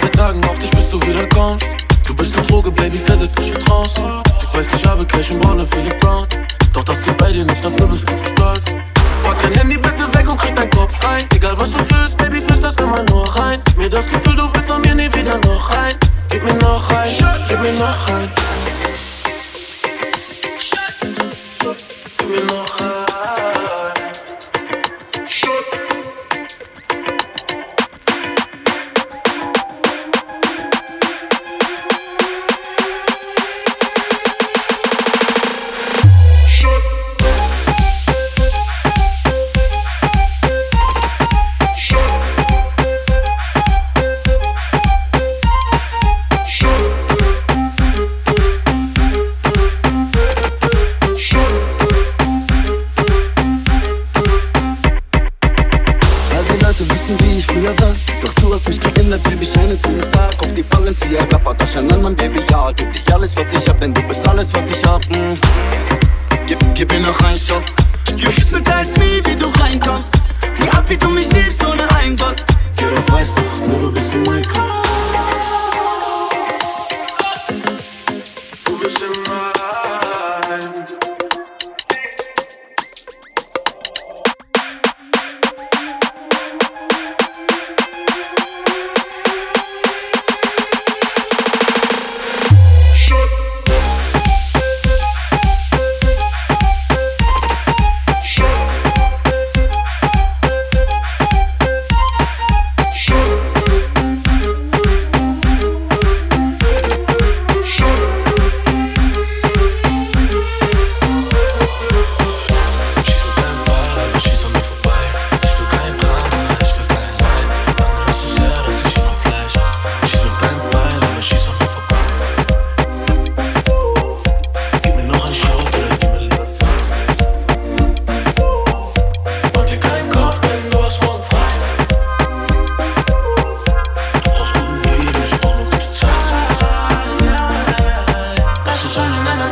Tagen auf dich, bis du wieder kommst. Du bist eine Droge, Baby, versetz mich in Trance. Du weißt, ich habe Cash und Baller, Philip Brown. Doch das hier bei dir nicht, dafür bist du zu stolz. Pack dein Handy bitte weg und krieg dein Kopf rein. Egal was du fühlst, Baby, das immer nur rein. Mir das Gefühl, du willst von mir nie wieder noch rein. Gib mir noch rein, gib mir noch rein. Wissen, wie ich früher war. Doch du hast mich geändert, Baby, scheine zu mir stark. Auf die Balenciaga, Pataschen an mein Baby, ja. Gib dich alles, was ich hab, denn du bist alles, was ich hab. Mm. Gib, gib mir noch ein Shot. You hypnotize me, wie du reinkommst. Die Art, wie du mich liebst, ohne ein Wort. Ja, du weißt doch, nur du bist in mein Kopf. Du bist in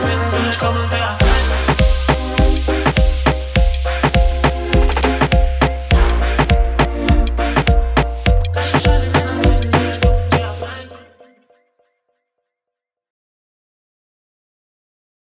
friends, friends, come